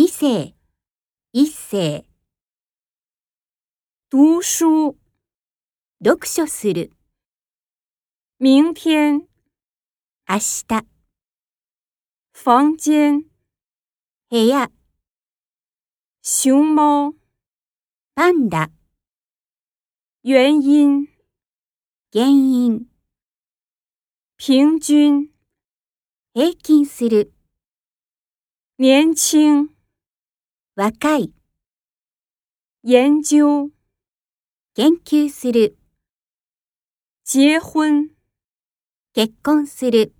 二世、一世、读书，読書する、明天，明日、房间，部屋、熊猫，パンダ、原因，原因、平均，平均する、年轻，若い、研究，研究する、结婚，結婚する、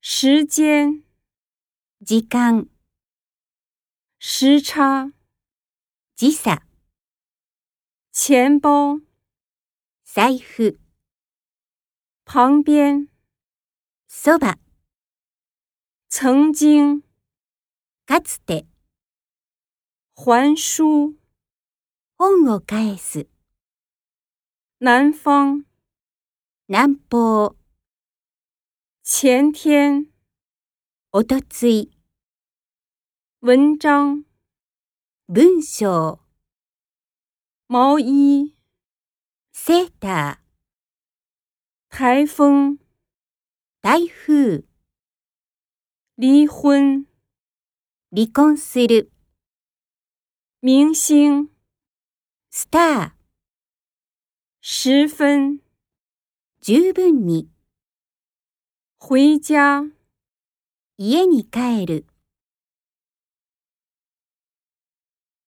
时间，時間、时差，時差、钱包，財布、旁边，そば、曾经，かつて、还书，本を返す、南方，南方、前天，おとつい、文章，文章、毛衣，セータ台风，ー、台風、离婚，離婚する、 明星，スター、十分，十分に、回家。家に帰る。